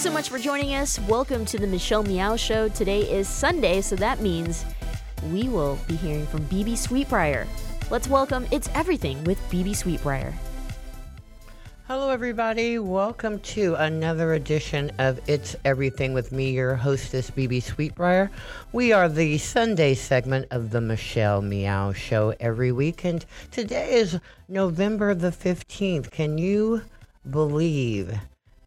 Thanks so much for joining us. Welcome to the Michelle Meow Show. Today is Sunday, so that means we will be hearing from Bebe Sweetbriar. Let's welcome It's Everything with Bebe Sweetbriar. Hello, everybody. Welcome to another edition of It's Everything with me, your hostess, Bebe Sweetbriar. We are the Sunday segment of the Michelle Meow Show every week, and today is November the 15th. Can you believe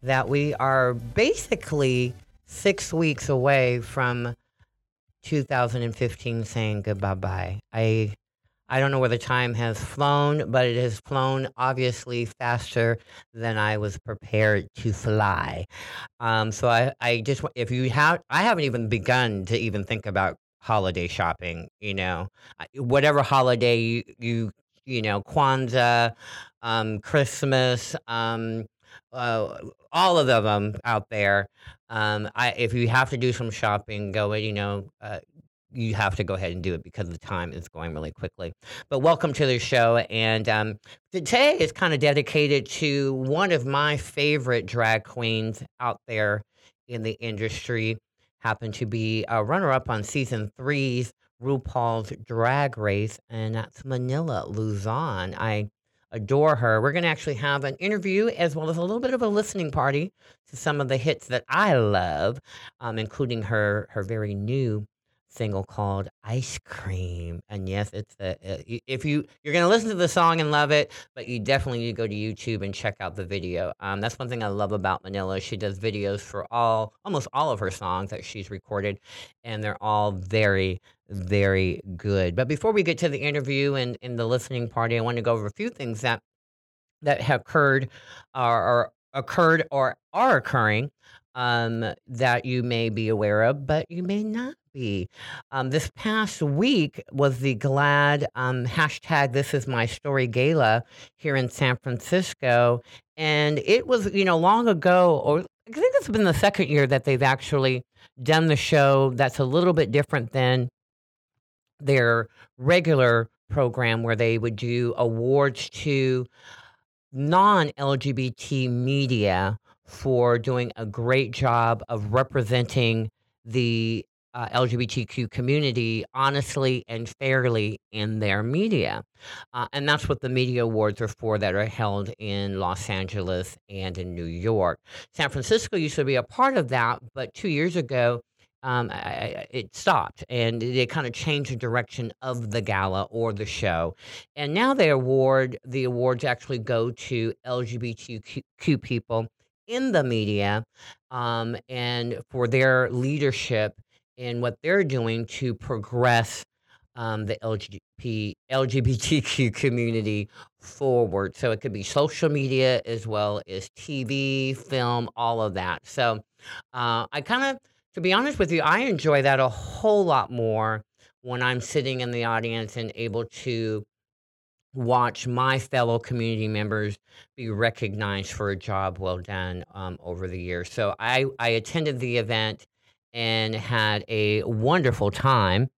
that we are basically six weeks away from 2015 saying goodbye bye? I I don't know where the time has flown, but it has flown obviously faster than I was prepared to fly. Um, so I, I just, if you have, I haven't even begun to even think about holiday shopping. You know, whatever holiday you, you, you know, Kwanzaa, um, Christmas, um, uh, all of them out there. Um, I, if you have to do some shopping, go, you know, uh, you have to go ahead and do it because the time is going really quickly. But welcome to the show. And um, today is kind of dedicated to one of my favorite drag queens out there in the industry. Happened to be a runner up on season three's RuPaul's Drag Race, and that's Manila Luzon. I adore her. We're going to actually have an interview as well as a little bit of a listening party to some of the hits that I love, um, including her her very new single called Ice Cream. And yes, it's a, uh, if you you're going to listen to the song and love it, but you definitely need to go to YouTube and check out the video. Um, that's one thing I love about Manila. She does videos for all almost all of her songs that she's recorded and they're all very very good. But before we get to the interview and, and the listening party, I want to go over a few things that that have occurred or, or occurred or are occurring um, that you may be aware of, but you may not Um, this past week was the GLAAD um, hashtag This Is My Story Gala here in San Francisco. And it was, you know, long ago, or I think it's been the second year that they've actually done the show that's a little bit different than their regular program where they would do awards to non LGBT media for doing a great job of representing the uh, LGBTQ community honestly and fairly in their media. Uh, and that's what the media awards are for that are held in Los Angeles and in New York. San Francisco used to be a part of that, but two years ago, um, I, I- it stopped and they kind of changed the direction of the gala or the show. And now they award the awards actually go to LGBTQ people in the media um, and for their leadership in what they're doing to progress um, the LGBT, LGBTQ community forward. So it could be social media as well as TV, film, all of that. So uh, I kind of, to be honest with you, I enjoy that a whole lot more when I'm sitting in the audience and able to watch my fellow community members be recognized for a job well done um, over the years. So I, I attended the event and had a wonderful time.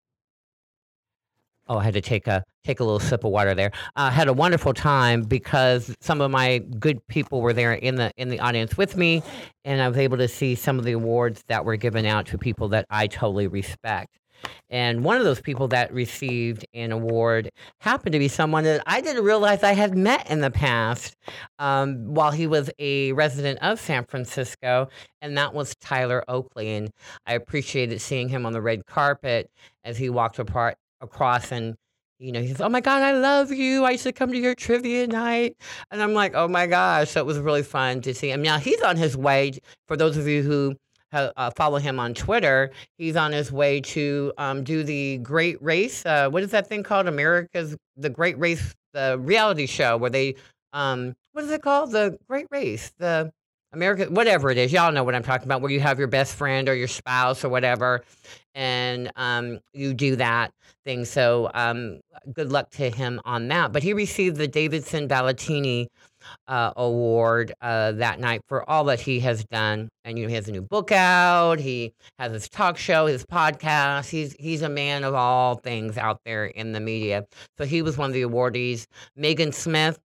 Oh, I had to take a take a little sip of water there. I had a wonderful time because some of my good people were there in the in the audience with me, and I was able to see some of the awards that were given out to people that I totally respect. And one of those people that received an award happened to be someone that I didn't realize I had met in the past um, while he was a resident of San Francisco, and that was Tyler Oakley. And I appreciated seeing him on the red carpet as he walked apart across and you know, he says, Oh my God, I love you. I used to come to your trivia night. And I'm like, Oh my gosh. So it was really fun to see him. Now he's on his way, for those of you who uh, follow him on Twitter, he's on his way to um, do the Great Race. Uh, what is that thing called? America's The Great Race, the reality show where they, um, what is it called? The Great Race, the America, whatever it is, y'all know what I'm talking about, where you have your best friend or your spouse or whatever, and um, you do that thing. So um, good luck to him on that. But he received the Davidson Valentini uh, Award uh, that night for all that he has done. And you know, he has a new book out. He has his talk show, his podcast. He's he's a man of all things out there in the media. So he was one of the awardees. Megan Smith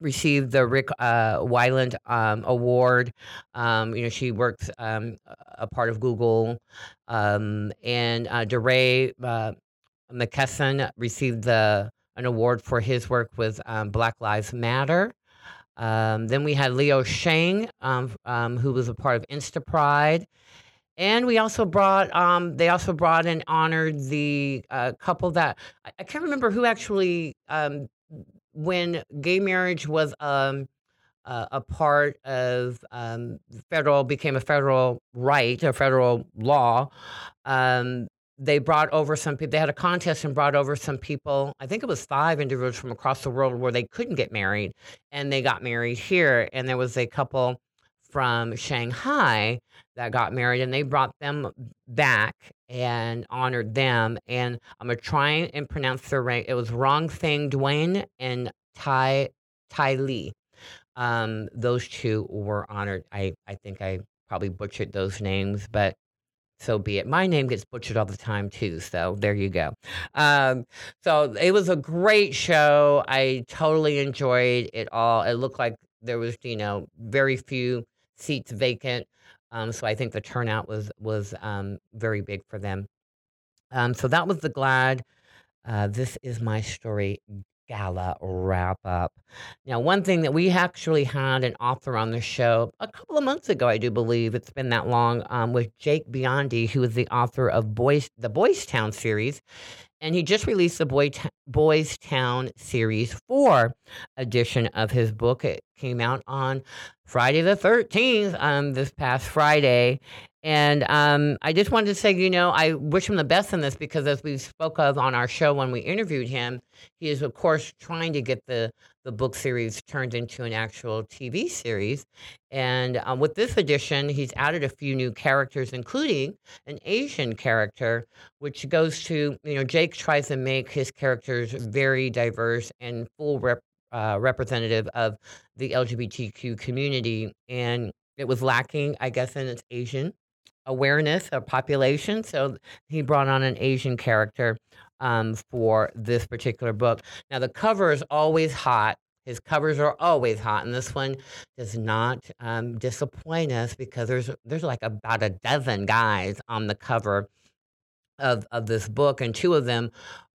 received the Ric uh, Weiland um, Award. Um, you know, she works um, a part of Google, um, and uh, DeRay uh, McKesson received the an award for his work with um, Black Lives Matter. Um, then we had Leo um, who was a part of Instapride. And we also brought, they also brought and honored the uh, couple that, I, I can't remember who actually, when gay marriage was um, uh, a part of um, federal, became a federal right, a federal law, um, they brought over some people. They had a contest and brought over some people. I think it was five individuals from across the world where they couldn't get married, and they got married here. And there was a couple from Shanghai that got married, and they brought them back and honored them. And I'm gonna try and pronounce their name. It was Rong Thing Dwayne and Tai Tai Lee. Um, those two were honored. I I think I probably butchered those names, but so be it. My name gets butchered all the time too, so there you go. Um, so it was a great show. I totally enjoyed it all. It looked like there was, you know, very few seats vacant. Um, so I think the turnout was was um, very big for them. Um, so that was the GLAAD. Uh, this is my story gala wrap up. Now, one thing that we actually had an author on the show a couple of months ago, I do believe it's been that long, um, with Jake Biondi, who is the author of Boys, the Boys Town series. And he just released the Boy Boys Town Series 4 edition of his book. It came out on Friday the 13th, um, this past Friday. And um, I just wanted to say, you know, I wish him the best in this because, as we spoke of on our show when we interviewed him, he is, of course, trying to get the the book series turned into an actual TV series. And um, with this edition, he's added a few new characters, including an Asian character, which goes to, you know, Jake tries to make his characters very diverse and full rep, uh, representative of the LGBTQ community. And it was lacking, I guess, in its Asian awareness of population. So he brought on an Asian character um, for this particular book. Now, the cover is always hot. His covers are always hot, and this one does not um, disappoint us because there's there's like about a dozen guys on the cover of of this book, and two of them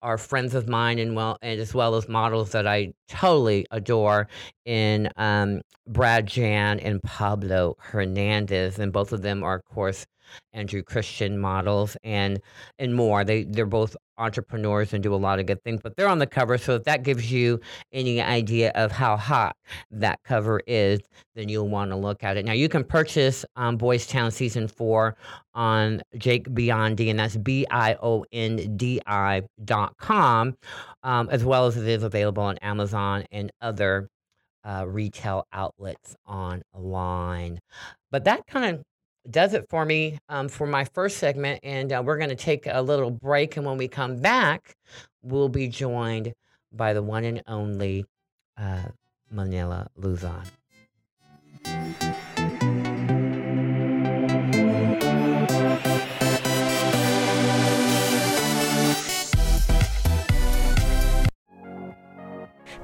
are friends of mine, and well, and as well as models that I totally adore in um, Brad Jan and Pablo Hernandez, and both of them are, of course, Andrew Christian models and and more. They they're both entrepreneurs and do a lot of good things, but they're on the cover. So if that gives you any idea of how hot that cover is, then you'll want to look at it. Now you can purchase um, Boys Town season four on Jake Biondi, and that's B I O N D I dot um, as well as it is available on Amazon and other uh, retail outlets online. But that kind of does it for me um, for my first segment. And uh, we're going to take a little break. And when we come back, we'll be joined by the one and only uh, Manila Luzon.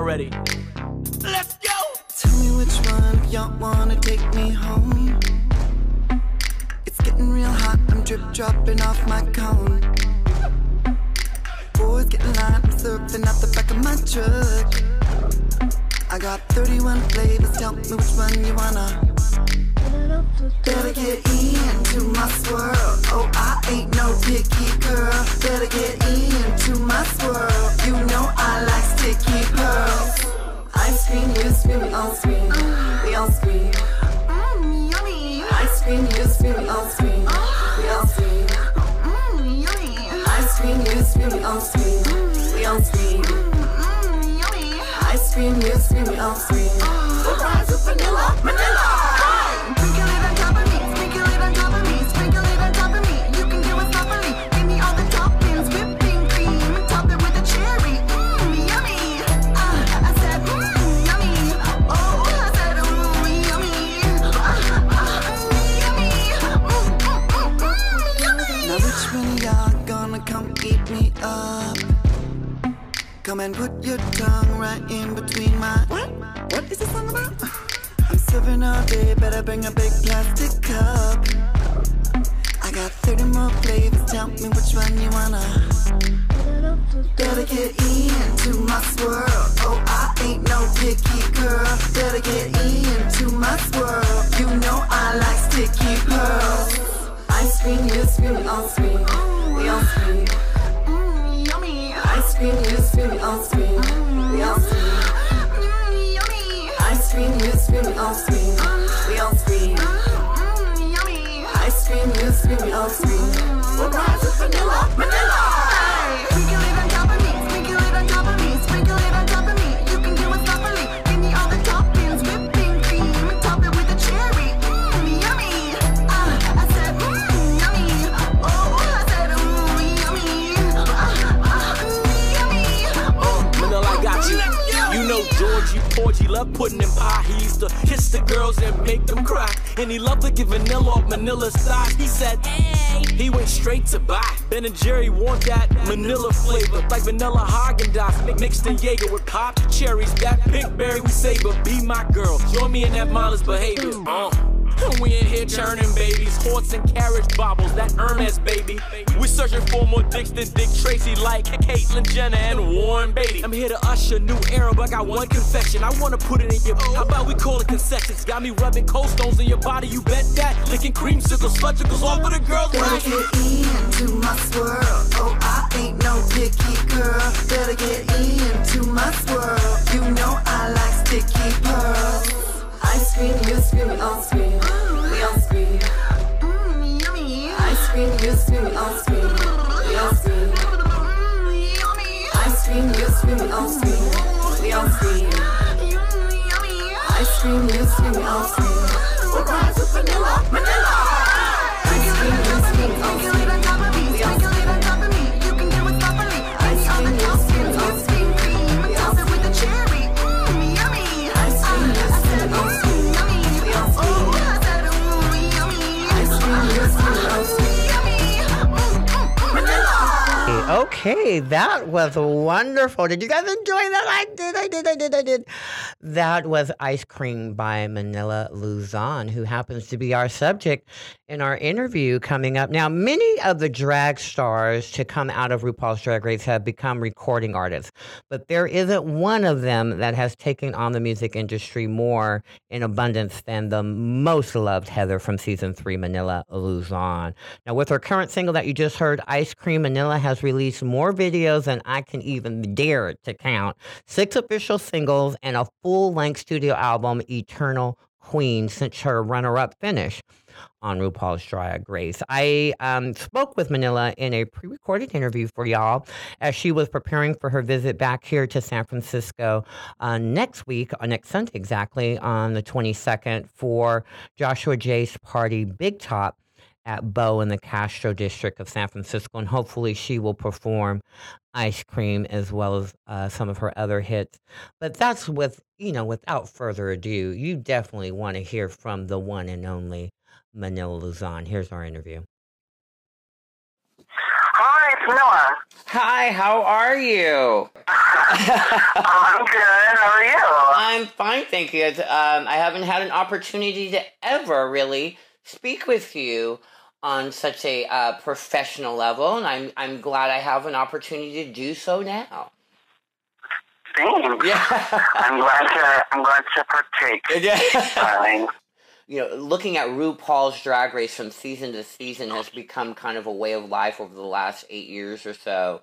Ready. Let's go! Tell me which one y'all wanna take me home. It's getting real hot, I'm drip dropping off my cone. Boys getting lined, I'm surfing out the back of my truck. I got 31 flavors, tell me which one you wanna. Better get into my swirl. Ice cream, you scream, all scream. Better bring a big plastic cup. I got 30 more flavors, tell me which one you wanna. Better get into my swirl. Oh, I ain't no picky girl. Better get into my swirl. You know I like sticky pearls. Ice cream, you scream, we all scream. We all scream. Yummy. Ice cream, you scream, we all scream. Yummy. Ice cream, you scream, we all scream. Surprise with vanilla, vanilla. Sprinkle it on top of me, sprinkle it on top of me, sprinkle it on top of me. You can do it properly. Give me all the toppings, whipping cream, top it with a cherry. Mmm, yummy. Ah, I said mmm, yummy. Oh, I said mmm, yummy. Ah, ah, mm, yummy. Oh, I got you. You know Georgie Porgy love pudding and pie. He used to kiss the girls and make them cry. And he loved to get vanilla off Manila's thighs. He said, hey. He went straight to buy. Ben and Jerry want that Manila flavor. Like vanilla Haagen-Dazs mixed in Jaeger with pop cherries. That pink berry we savor. Be my girl. Join me in that mindless behavior. Uh. We in here churning babies, horse and carriage bobbles, that Hermes baby. We searching for more dicks than Dick Tracy, like Caitlyn Jenner and Warren Beatty. I'm here to usher new era, but I got one confession. I wanna put it in your. How about we call it concessions? Got me rubbing cold stones in your body, you bet that. Licking creamsicles, sludgicles all for the girls. Better get into my swirl. Oh, I ain't no picky girl. Better get into my swirl. You know I like sticky pearls. Ice cream, you scream, we all scream. We all scream. Mmm, yummy. Ice cream, you scream, we all scream. We all scream. Mmm, yummy. Ice cream, you scream, we all scream. We all scream. Mmm, yummy. Ice cream, you scream, we all scream. Surprise with vanilla, vanilla. Okay, that was wonderful. Did you guys enjoy that? I did, I did, I did, I did. That was Ice Cream by Manila Luzon, who happens to be our subject in our interview coming up. Now, many of the drag stars to come out of RuPaul's Drag Race have become recording artists, but there isn't one of them that has taken on the music industry more in abundance than the most loved Heather from season three, Manila Luzon. Now, with her current single that you just heard, Ice Cream Manila has released more videos than I can even dare to count. Six official singles and a full length studio album, Eternal Queen, since her runner up finish on RuPaul's Drag Race. I um, spoke with Manila in a pre recorded interview for y'all as she was preparing for her visit back here to San Francisco uh, next week, uh, next Sunday exactly, on the 22nd for Joshua Jay's party, Big Top at Beaux in the Castro district of San Francisco, and hopefully she will perform Ice Cream as well as uh, some of her other hits. But that's with, you know, without further ado, you definitely want to hear from the one and only Manila Luzon. Here's our interview. Hi, it's Noah. Hi, how are you? I'm good. How are you? I'm fine, thank you. Um, I haven't had an opportunity to ever really speak with you on such a uh, professional level, and I'm I'm glad I have an opportunity to do so now. Thanks. Yeah. I'm glad to. I'm glad to partake, yeah. you know, looking at RuPaul's Drag Race from season to season has become kind of a way of life over the last eight years or so.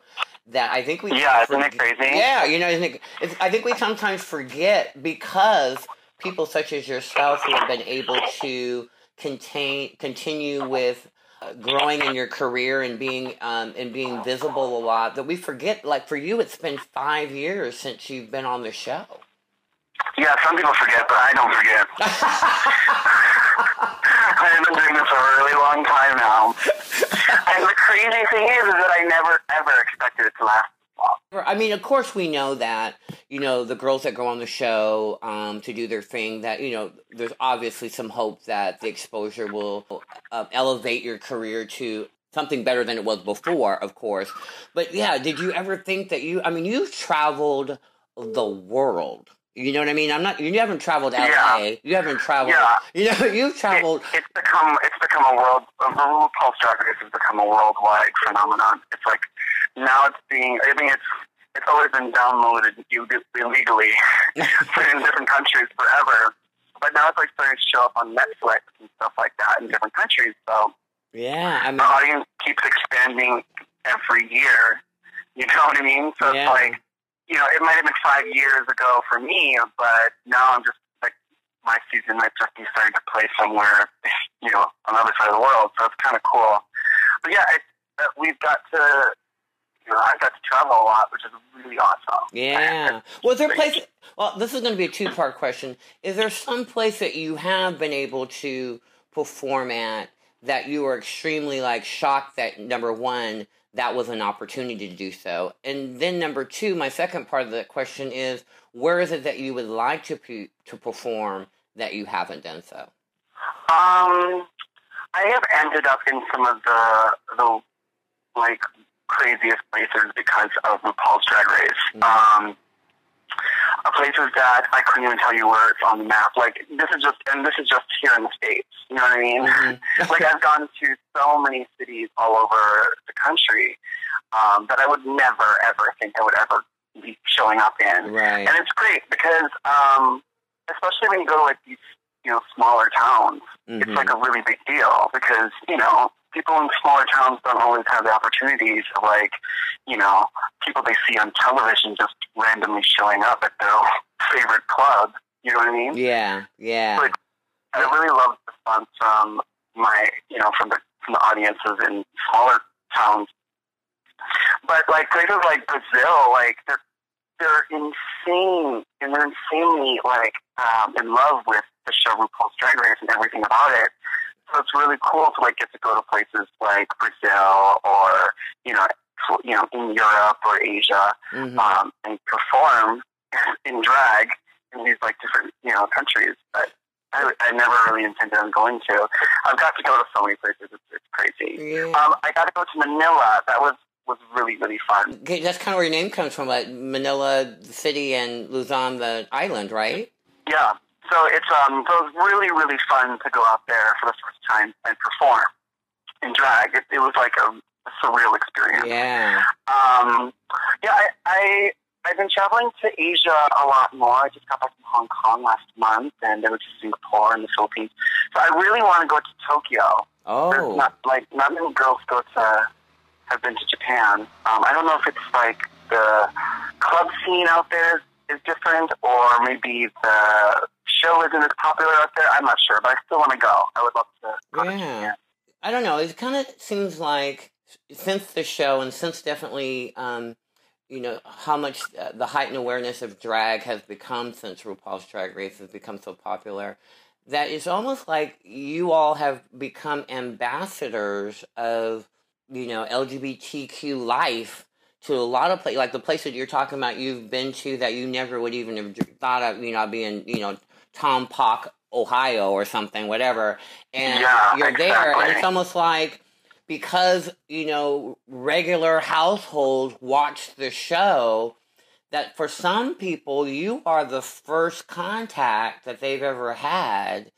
That I think we Yeah, isn't it crazy? Yeah, you know, isn't it, it's, I think we sometimes forget because people such as yourself who have been able to contain continue with uh, growing in your career and being um, and being visible a lot that we forget. Like for you, it's been five years since you've been on the show. Yeah, some people forget, but I don't forget. I've been doing this for a really long time now. and the crazy thing is, is that I never ever expected it to last. I mean, of course, we know that you know the girls that go on the show um, to do their thing. That you know, there's obviously some hope that the exposure will uh, elevate your career to something better than it was before, of course. But yeah, did you ever think that you? I mean, you've traveled the world. You know what I mean? I'm not. You haven't traveled LA. Yeah. You haven't traveled. Yeah. You know, you've traveled. It, it's become it's become a world. uh, RuPaul's Drag Race has become a worldwide phenomenon. It's like now it's being. I mean, it's it's always been downloaded ill- illegally in different countries forever. But now it's like starting to show up on Netflix and stuff like that in different countries. So yeah, I mean, the audience keeps expanding every year. You know what I mean? So Yeah. it's like, you know, it might have been five years ago for me, but now I'm just like, my season might just be starting to play somewhere, you know, on the other side of the world. So it's kind of cool. But yeah, it, uh, we've got to, you know, I've got to travel a lot, which is really awesome. Yeah. Was there a place? Well, this is going to be a two part question. Is there some place that you have been able to perform at that you were extremely like shocked that number one that was an opportunity to do so, and then number two, my second part of the question is where is it that you would like to pe- to perform that you haven't done so? Um, I have ended up in some of the the like craziest places because of RuPaul's Drag Race. Um, uh, places that I couldn't even tell you where it's on the map. Like this is just, and this is just here in the states. You know what I mean? Mhm. like I've gone to so many cities all over the country um, that I would never ever think I would ever be showing up in. Right. And it's great because, um, especially when you go to like these, you know, smaller towns, it's Mhm. like a really big deal because, you know, people in smaller towns don't always have the opportunities of like, you know, people they see on television just randomly showing up at their favorite club. You know what I mean? Yeah. Yeah. Like, I really love the response from my, you know, from the from the audiences in smaller towns. But like places like Brazil, like they're they're insane and they're insanely like um, in love with the show RuPaul's Drag Race and everything about it. So it's really cool to like get to go to places like Brazil or you know you know in Europe or Asia Mhm. um, and perform in drag in these like different you know countries that I, I never really intended on going to. I've got to go to so many places; it's, it's crazy. Yeah. Um, I got to go to Manila. That was was really really fun. Okay, that's kind of where your name comes from, like Manila the City and Luzon, the island, right? Yeah. So it's um so it was really really fun to go out there for the first time and perform in drag. It, it was like a, a surreal experience. Yeah. Um, yeah, I, I I've been traveling to Asia a lot more. I just got back from Hong Kong last month, and then went to Singapore and the Philippines. So I really want to go to Tokyo. There's Oh. not like not many girls go to have been to Japan. Um, I don't know if it's like the club scene out there is different, or maybe the show isn't as popular out there. I'm not sure, but I still want to go. I would love to go Yeah. Japan. I don't know. It kind of seems like since the show and since definitely, um, you know, how much uh, the heightened awareness of drag has become since RuPaul's Drag Race has become so popular, that it's almost like you all have become ambassadors of, you know, LGBTQ life to a lot of places, like the place that you're talking about you've been to that you never would even have thought of, you know, being, you know, Tom Pock, Ohio or something, whatever. And Yeah, you're there, and it's almost like because, you know, regular households watch the show, that for some people, you are the first contact that they've ever had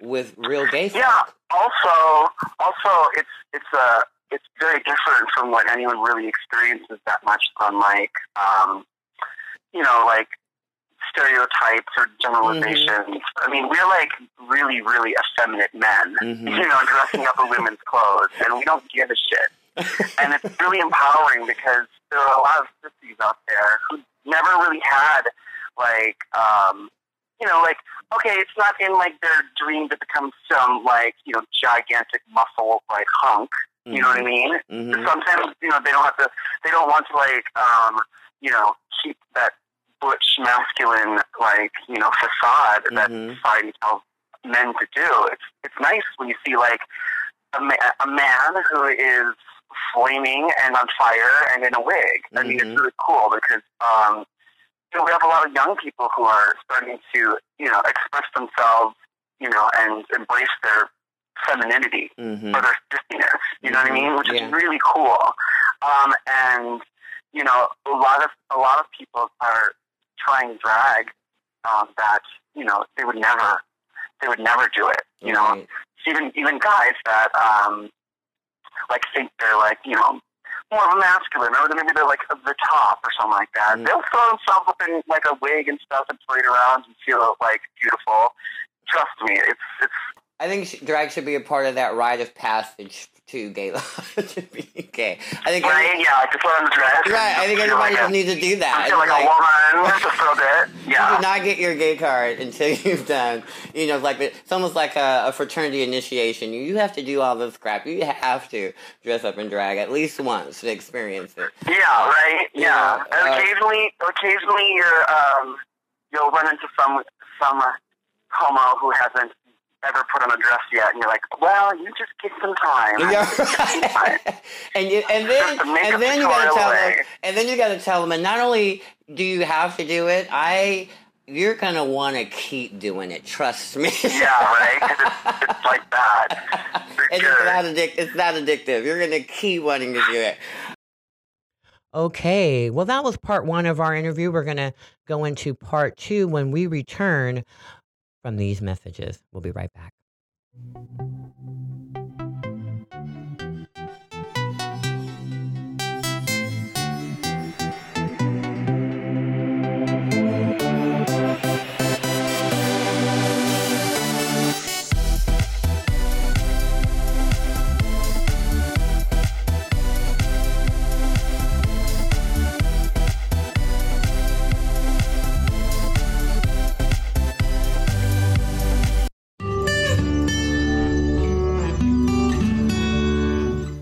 with real gay folk. Yeah. Also, also, it's it's a it's very different from what anyone really experiences that much on like um, you know like stereotypes or generalizations. I mean, we're like really really effeminate men, Mhm. you know, dressing up in women's clothes, and we don't give a shit. and it's really empowering because there are a lot of sissies out there who never really had like um you know like okay it's not in like their dream to become some like you know gigantic muscle like hunk you know what i mean hmm sometimes you know they don't have to they don't want to like um you know keep that butch masculine like you know facade that Mhm. society tells men to do it's it's nice when you see like a, ma- a man who is flaming and on fire and in a wig. I mean, it's really cool because um, you know we have a lot of young people who are starting to you know express themselves, you know, and embrace their femininity hmm or their sissiness. You know what I mean? Which Yeah. is really cool. Um, and you know, a lot of a lot of people are trying drag um, that you know they would never they would never do it. You know, even even guys that um like think they're like you know more of a masculine or maybe they're like the top or something like that. Mm. They'll throw themselves up in like a wig and stuff and parade around and feel like beautiful. Trust me, it's it's I think drag should be a part of that rite of passage to gay life to be gay. I think every- right. Yeah, like to put on the dress. right. I think everybody like just needs to do that. feel like, It's a woman just a little bit. Yeah. You Yeah. do not get your gay card until you've done, you know, like it's almost like a, a fraternity initiation. You, you have to do all this crap. You have to dress up in drag at least once to experience it. Yeah, right. Yeah, Yeah, and uh, occasionally, occasionally you're um, you'll run into some some uh, homo who hasn't ever put on a dress yet, and you're like, well, you just get some time. Yeah, Just get some time. right. and you, and then Just a makeup and then you gotta tutorial tell them, and then you gotta tell them, and not only do you have to do it, I you're gonna want to keep doing it. Trust me. Yeah, right. 'Cause it's, it's like that. For It's sure. that addic- It's that addictive. You're gonna keep wanting to do it. Okay, well, that was part one of our interview. We're gonna go into part two when we return from these messages. We'll be right back.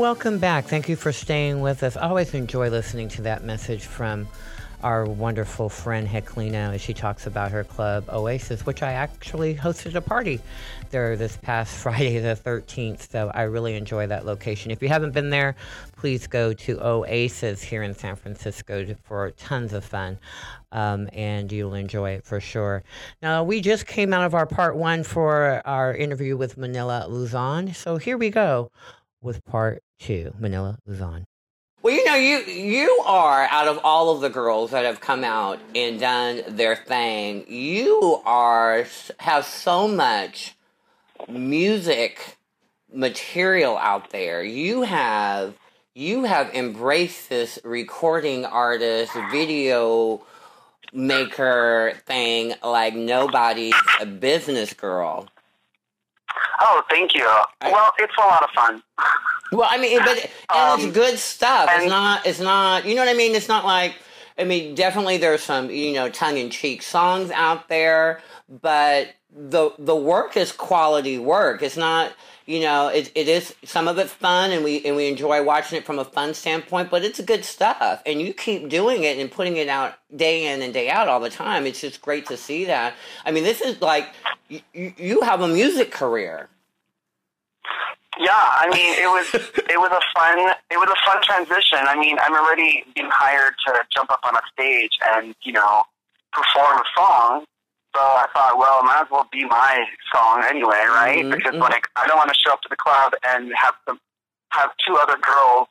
Welcome back. Thank you for staying with us. I always enjoy listening to that message from our wonderful friend Heklina as she talks about her club Oasis, which I actually hosted a party there this past Friday the 13th. So I really enjoy that location. If you haven't been there, please go to Oasis here in San Francisco for tons of fun. Um, and you'll enjoy it for sure. Now, we just came out of our part one for our interview with Manila Luzon. So here we go with part two. Manila Luzon. Well, you know, you you are out of all of the girls that have come out and done their thing. You are have so much music material out there. You have you have embraced this recording artist, video maker thing like nobody's a business girl. Oh, thank you. Well, it's a lot of fun. Well, I mean, but and Um, it's good stuff. It's not. It's not. You know what I mean? It's not like. I mean, definitely there's some you know tongue in cheek songs out there, but the the work is quality work. It's not. You know, it, it is some of it's fun, and we and we enjoy watching it from a fun standpoint. But it's good stuff, and you keep doing it and putting it out day in and day out all the time. It's just great to see that. I mean, this is like you, you have a music career. Yeah, I mean, it was it was a fun it was a fun transition. I mean, I'm already being hired to jump up on a stage and you know perform a song. So I thought, well, it might as well be my song anyway, right? Mhm, Because mhm. like I don't want to show up to the club and have some have two other girls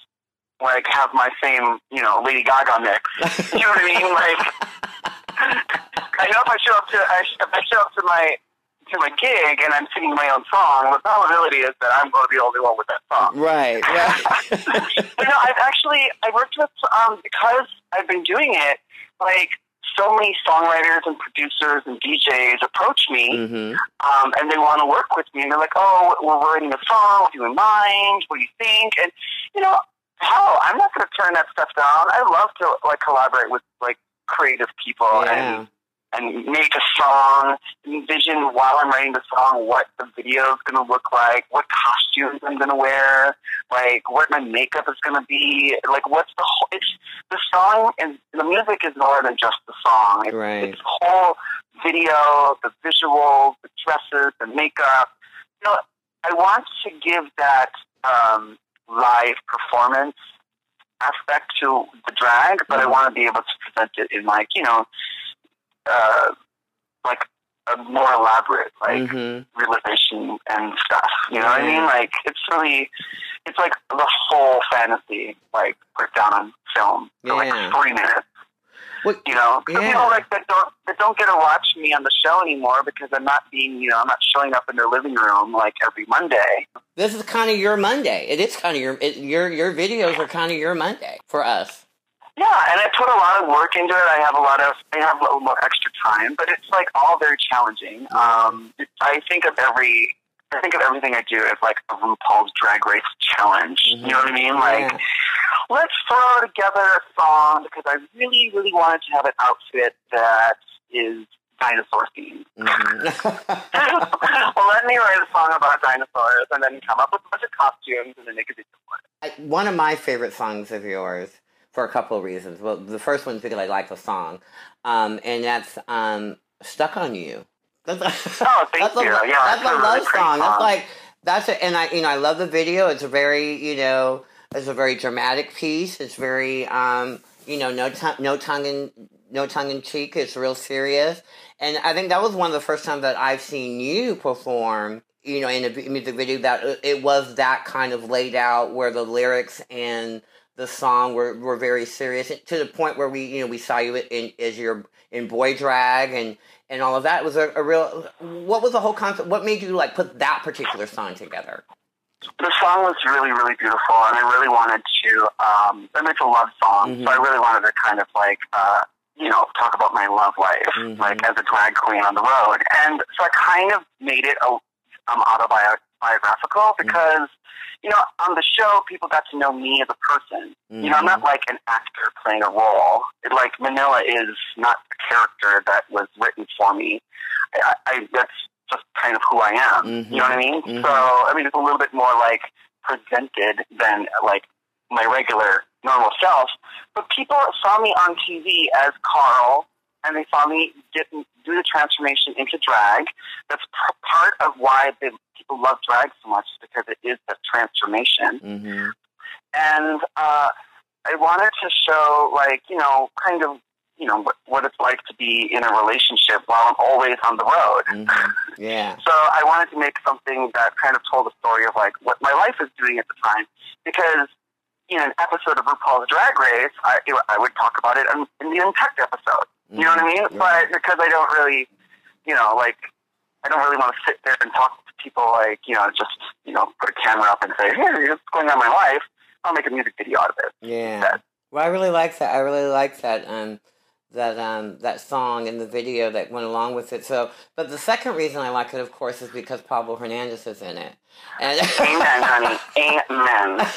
like have my same you know Lady Gaga mix. you know what I mean? Like I know if I show up to I, if I show up to my to my gig and I'm singing my own song, the probability is that I'm going to be the only one with that song. Right. Yeah. But no, I've actually I worked with um because I've been doing it. Like so many songwriters and producers and DJs approach me, hmm um, and they want to work with me. And they're like, "Oh, we're writing a song. Do you in mind? What do you think?" And you know, hell, I'm not going to turn that stuff down. I love to like collaborate with like creative people Yeah. and and make a song, envision while I'm writing the song what the video is going to look like, what costumes I'm going to wear, like what my makeup is going to be, like what's the whole. It's the song and the music is more than just the song. It's, Right. it's the whole video, the visuals, the dresses, the makeup. You know, I want to give that um, live performance aspect to the drag, but I Mhm. want to be able to present it in like you know, uh, like a more elaborate like hmm realization and stuff. You know what I mean? Like it's really, it's like the whole fantasy like put down on film for Yeah. like three minutes. you know, yeah. people like that don't that don't get to watch me on the show anymore because I'm not being, you know, I'm not showing up in their living room like every Monday. This is kind of your Monday. It is kind of your it, your your videos are kind of your Monday for us. Yeah, and I put a lot of work into it. I have a lot of, I have a little more extra time, but it's like all very challenging. Um, I think of every, I think of everything I do as like a RuPaul's Drag Race challenge. You know what I mean? Like, Yeah. let's throw together a song because I really, really wanted to have an outfit that is dinosaur themed. Mhm. well, let me write a song about dinosaurs and then come up with a bunch of costumes and then make a video for it. One of my favorite songs of yours for a couple of reasons. Well, the first one is because I like the song, um, and that's um, "Stuck on You." That's, Oh, thank that's a, Yeah, that's a a really love great song. That's like that's a, and I you know I love the video. It's a very you know it's a very dramatic piece. It's very um, you know no tongue no tongue in no tongue in cheek. It's real serious, and I think that was one of the first times that I've seen you perform. You know, in a music video that it- it was that kind of laid out where the lyrics and the song were, were very serious to the point where we you know we saw you in as your in boy drag and and all of that it was a, a real what was the whole concept what made you like put that particular song together the song was really, really beautiful, and I really wanted to. Um, and it's a love song, so I really wanted to kind of like, uh, you know, talk about my love life, Mhm. like as a drag queen on the road. And so I kind of made it a, um, autobiographical because, you know, on the show, people got to know me as a person. You know, I'm not like an actor playing a role. It, like Manila is not a character that was written for me. I, I that's just kind of who I am. Mhm. You know what I mean? Mhm. So I mean, it's a little bit more like presented than like my regular normal self. But people saw me on TV as Carl, and they saw me get do the transformation into drag. That's p- part of why the people love drag so much, is because it is that transformation mm-hmm. and uh, I wanted to show, like, you know, kind of, you know, what, what it's like to be in a relationship while I'm always on the road. Mm-hmm. yeah So I wanted to make something that kind of told a story of like what my life was doing at the time, because in an episode of RuPaul's Drag Race, I, I would talk about it in, in the Untucked episode. You know what I mean? Mhm. But because I don't really, you know, like, I don't really want to sit there and talk to people like, you know, just, you know, put a camera up and say, hey, what's going on in my life. I'll make a music video out of it. Yeah. That- Well, I really like that. I really like that. Um, that um that song and the video that went along with it. So, but the second reason I like it, of course, is because Pablo Hernandez is in it. And Amen, honey. Amen.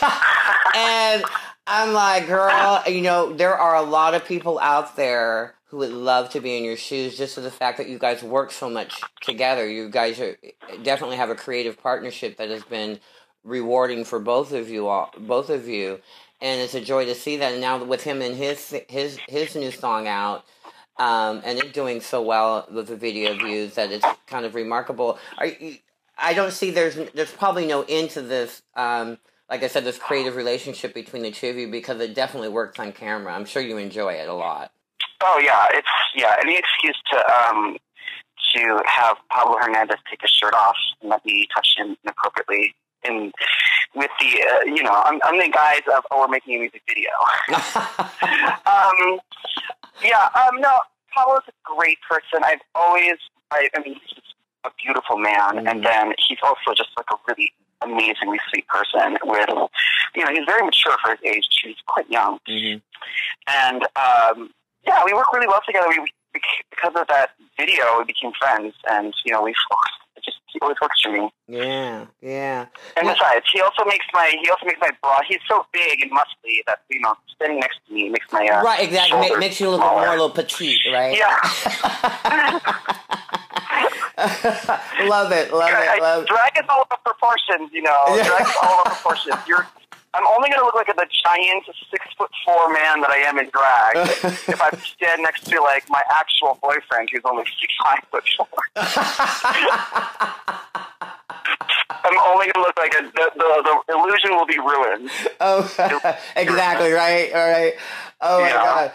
and I'm like, girl, you know, there are a lot of people out there who would love to be in your shoes just to the fact that you guys work so much together. You guys are definitely have a creative partnership that has been rewarding for both of you all, both of you. And it's a joy to see that. And now with him and his his his new song out, um, and it doing so well with the video views that it's kind of remarkable. You, I don't see there's there's probably no end to this. Um, like I said, this creative relationship between the two of you because it definitely works on camera. I'm sure you enjoy it a lot. Oh yeah, it's yeah. Any excuse to um to have Pablo Hernandez take his shirt off and let me touch him inappropriately in with the uh, you know I'm, I'm the guise of oh we're making a music video. um, yeah, um, no, Pablo's a great person. I've always I, I mean he's just a beautiful man, and then he's also just like a really amazingly sweet person. With you know he's very mature for his age. He's quite young and um, yeah, we work really well together. We, we because of that video, we became friends, and you know, we just works for me. yeah, yeah. And besides, he also makes my he also makes my bra. He's so big and muscly that you know, standing next to me makes my uh, right, exactly. Ma- makes you look more smaller. a little petite, right? Yeah, love it, love I, it, love. It. Drag is all about proportions. You know, drag is all about proportions. You're I'm only going to look like the giant six foot four man that I am in drag if I stand next to like my actual boyfriend who's only six five foot four. I'm only going to look like a, the, the the illusion will be ruined. Oh, exactly right. All right. Oh my god.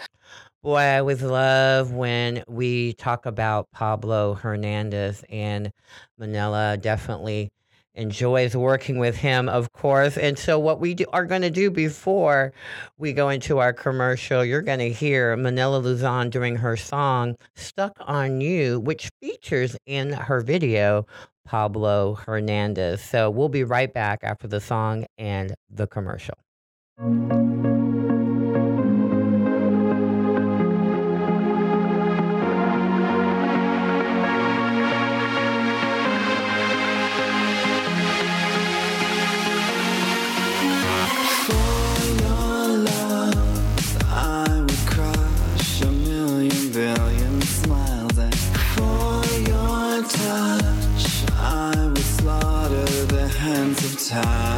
Boy, I always love when we talk about Pablo Hernandez and Manila. Definitely enjoys working with him, of course. And so, what we do, are going to do before we go into our commercial, you're going to hear Manila Luzon during her song Stuck on You, which features in her video Pablo Hernandez. So, we'll be right back after the song and the commercial. Time.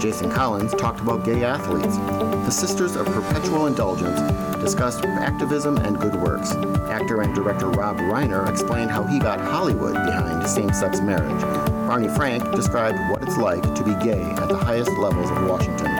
Jason Collins talked about gay athletes. The Sisters of Perpetual Indulgence discussed activism and good works. Actor and director Rob Reiner explained how he got Hollywood behind same sex marriage. Barney Frank described what it's like to be gay at the highest levels of Washington.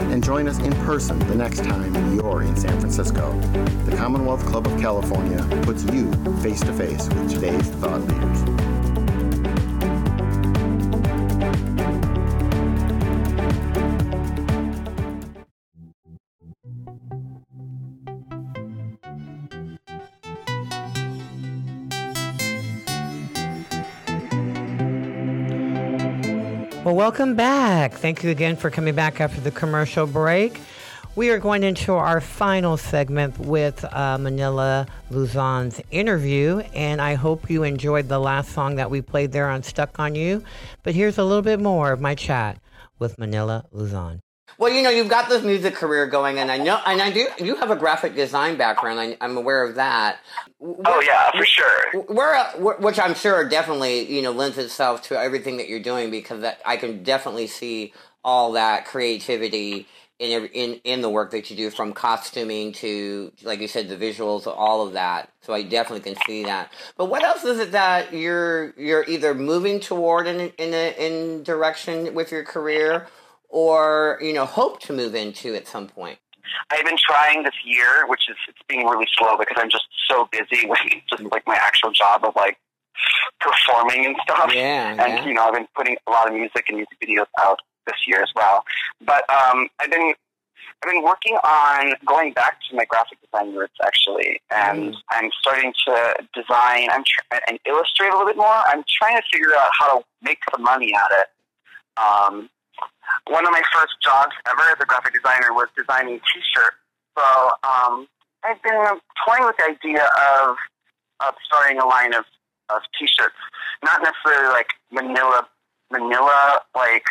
and join us in person the next time you're in San Francisco. The Commonwealth Club of California puts you face to face with today's thought leaders. Welcome back. Thank you again for coming back after the commercial break. We are going into our final segment with uh, Manila Luzon's interview, and I hope you enjoyed the last song that we played there on Stuck on You. But here's a little bit more of my chat with Manila Luzon. Well, you know, you've got this music career going, and I know, and I do. You have a graphic design background. I, I'm aware of that. Oh yeah, for sure. Where, which I'm sure definitely you know lends itself to everything that you're doing because that I can definitely see all that creativity in in in the work that you do from costuming to like you said the visuals all of that so I definitely can see that but what else is it that you're you're either moving toward in in a, in direction with your career or you know hope to move into at some point I've been trying this year, which is it's being really slow because I'm just so busy with just like my actual job of like performing and stuff. Yeah, and yeah. you know, I've been putting a lot of music and music videos out this year as well. But um, I've been I've been working on going back to my graphic design roots actually, and I'm starting to design. I'm tr- and illustrate a little bit more. I'm trying to figure out how to make some money at it. Um, one of my first jobs ever as a graphic designer was designing T-shirts. So um, I've been toying with the idea of of starting a line of, of T-shirts, not necessarily like Manila Manila like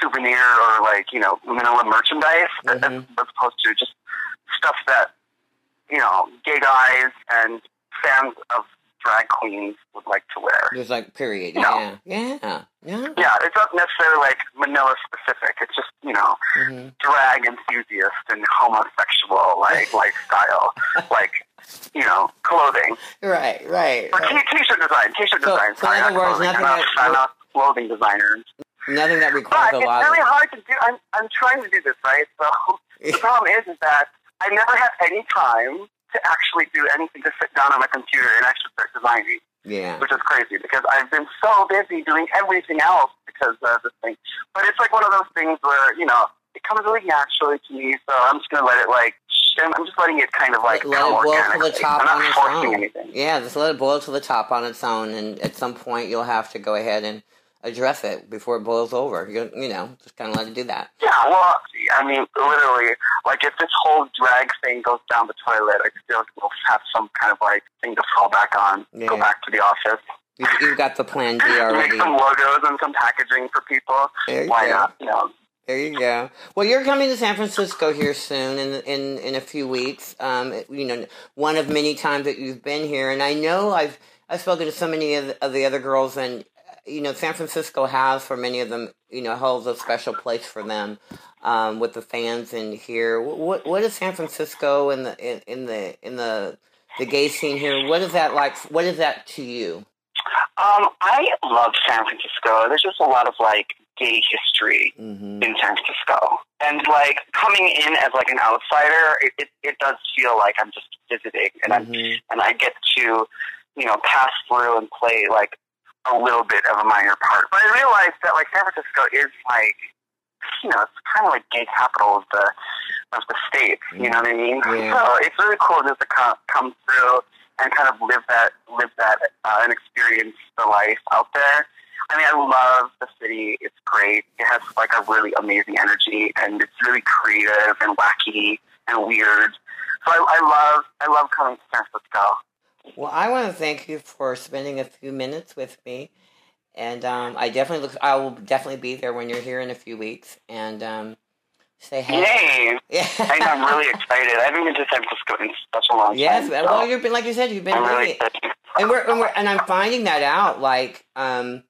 souvenir or like you know Manila merchandise, as, as opposed to just stuff that you know gay guys and fans of drag queens would like to wear. Just like period. No. Yeah. Yeah. Yeah. Yeah, it's not necessarily like Manila specific. It's just you know Mm-hmm. drag enthusiast and homosexual like lifestyle, like you know clothing. Right. Right. Or right. t- t-shirt design, t-shirt So- design. so sorry, in other not words, clothing. nothing I'm not, that- I'm not a clothing designer. Nothing that requires But a it's lot really of. hard to do. I'm I'm trying to do this right. So the problem is, is that I never have any time to actually do anything to sit down on my computer and actually start designing, Yeah. which is crazy because I've been so busy doing everything else because of this thing. But it's like one of those things where you know it comes really naturally to me. So I'm just gonna let it like. I'm I'm just letting it kind of like let come it boil to the top I'm on not its forcing own. anything. Yeah, just let it boil to the top on its own, and at some point you'll have to go ahead and address it before it boils over. You, you know, just kind of let it do that. Yeah, well, I mean, literally, like if this whole drag thing goes down the toilet, I still will have some kind of like thing to fall back on. Go back to the office. You, you've got the plan B Make already. some logos and some packaging for people. You Why go. not? You know, There you go. Well, you're coming to San Francisco here soon, in in in a few weeks. Um, you know, one of many times that you've been here, and I know I've I've spoken to so many of of the other girls, and you know, San Francisco has for many of them, you know, holds a special place for them um, with the fans in here. What what is San Francisco in the in, in the in the the gay scene here? What is that like? What is that to you? um, I love San Francisco. There's just a lot of like gay history Mm-hmm. in San Francisco, and like coming in as like an outsider, it, it, it does feel like I'm just visiting, and I'm Mhm. and I get to, you know, pass through and play like a little bit of a minor part. But I realized that like San Francisco is like, you know, it's kind of like gay capital of the of the state. You know what I mean? Yeah. So it's really cool just to come come through and kind of live that live that uh, and experience the life out there. I mean, I love the city. It's great. It has like a really amazing energy, and it's really creative and wacky and weird. So I, I love I love coming to San Francisco. Well, I want to thank you for spending a few minutes with me, and um, I definitely look. I will definitely be there when you're here in a few weeks, and um, Say hey. Yay! Yeah. I I'm really excited. I haven't been to San Francisco in such a long Yes, time. well, so you've been like you said, you've been really excited. and we're, and we're and I'm finding that out. Like, um,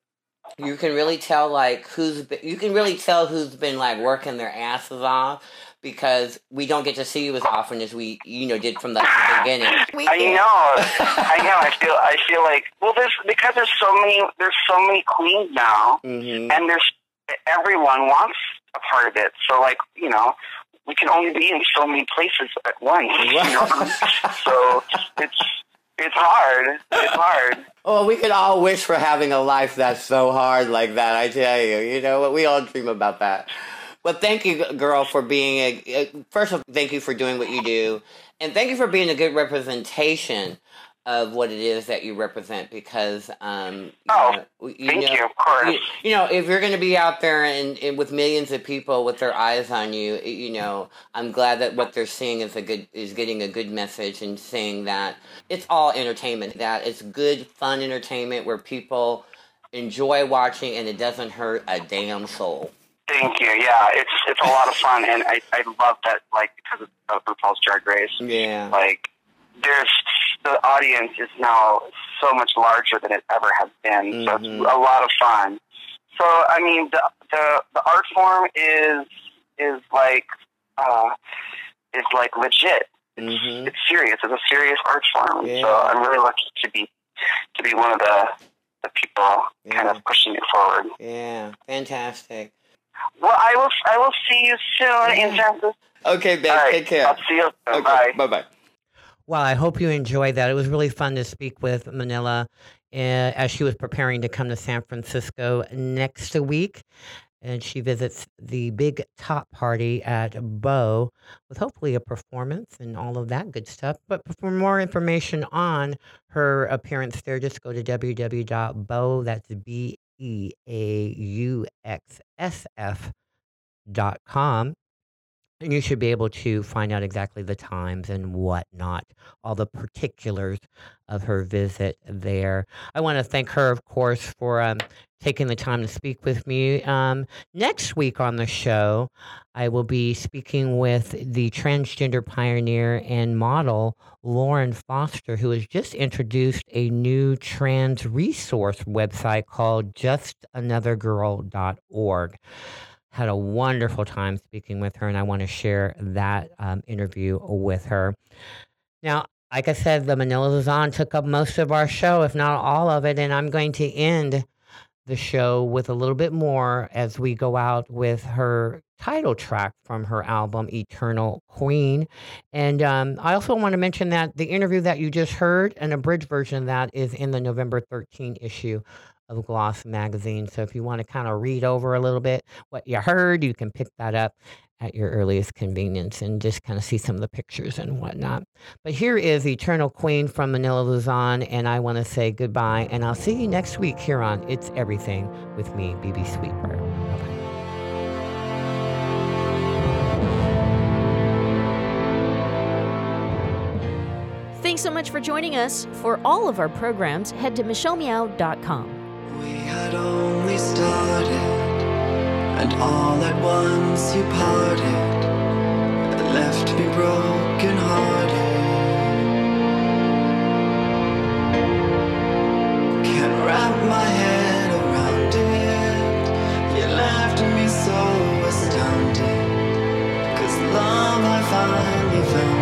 you can really tell like who's been, you can really tell who's been like working their asses off because we don't get to see you as often as we you know did from the beginning. I know. I know. I feel. I feel like well, there's because there's so many. There's so many queens now, Mhm. and there's everyone wants a part of it. So like you know, we can only be in so many places at once. You know? so it's it's hard. It's hard. Oh, we could all wish for having a life that's so hard like that. I tell you, you know what? We all dream about that. But thank you, girl, for being a, a. First of all, thank you for doing what you do, and thank you for being a good representation of what it is that you represent. Because, um, you Oh, know, you thank know, you, of course. You, you know, if you're going to be out there and, and with millions of people with their eyes on you, you know, I'm glad that what they're seeing is a good is getting a good message and saying that it's all entertainment. That it's good, fun entertainment where people enjoy watching and it doesn't hurt a damn soul. Thank you. Yeah, it's it's a lot of fun, and I I love that like because of RuPaul's Drag Race. Yeah. Like there's the audience is now so much larger than it ever has been. So it's Mhm. a lot of fun. So I mean the the the art form is is like uh is like legit. Mm-hmm. It's serious. It's a serious art form. Yeah. So I'm really lucky to be to be one of the the people kind of pushing it forward. Yeah, fantastic. Well, I will. I will see you soon in San Francisco. Okay, babe, All right, take care. I'll see you soon. Bye. Bye bye. Well, I hope you enjoyed that. It was really fun to speak with Manila uh, as she was preparing to come to San Francisco next week. And she visits the big top party at Beaux with hopefully a performance and all of that good stuff. But for more information on her appearance there, just go to www.bow, that's B E A U X S F dot com. And you should be able to find out exactly the times and whatnot, all the particulars of her visit there. I want to thank her, of course, for um, taking the time to speak with me. Um, next week on the show, I will be speaking with the transgender pioneer and model Lauren Foster, who has just introduced a new trans resource website called justanothergirl.org had a wonderful time speaking with her, and I want to share that um, interview with her. Now, like I said, the Manila Luzon took up most of our show, if not all of it, and I'm going to end the show with a little bit more as we go out with her title track from her album Eternal Queen. And um, I also want to mention that the interview that you just heard, an abridged version of that, is in the November 13 issue of Gloss magazine. So if you want to kind of read over a little bit what you heard, you can pick that up at your earliest convenience and just kind of see some of the pictures and whatnot. But here is Eternal Queen from Manila Luzon, and I want to say goodbye, and I'll see you next week here on It's Everything with me, Bebe Sweetbriar. Bye-bye. Thanks so much for joining us. For all of our programs, head to michellemeow.com. We had only started, and all at once you parted, left me broken hearted. Can't wrap my head around it. You left me so astounded, cause love I finally found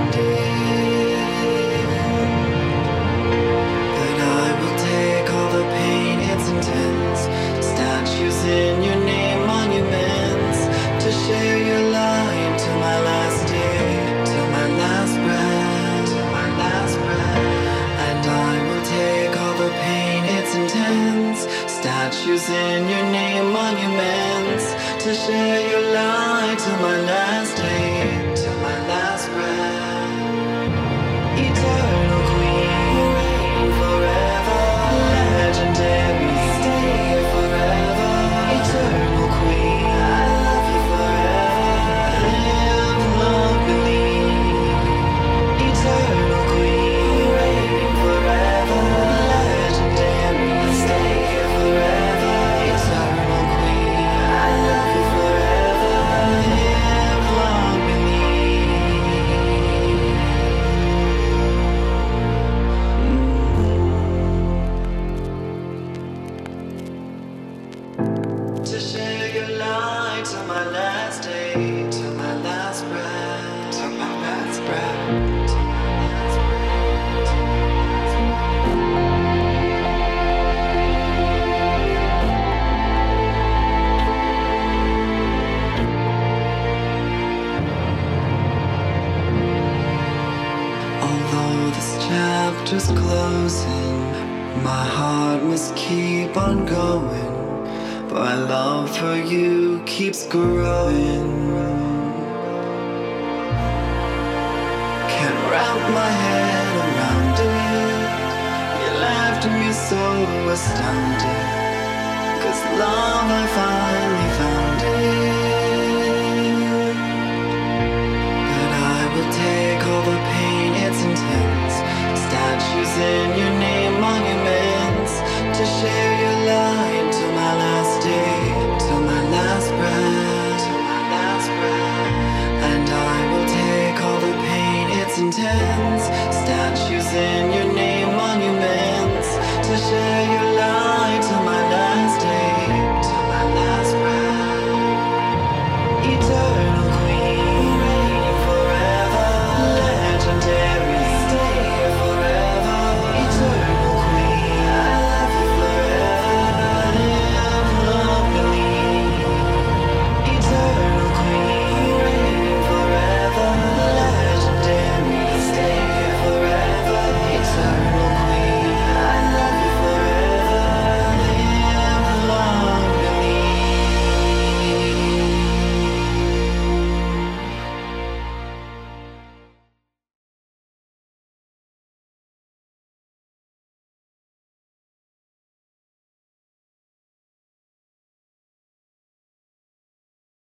keep on going. But my love for you keeps growing. Can't wrap my head around it. You left me so astounded. Cause love, I finally found it. But I will take all the pain, it's intense. Statues in your in your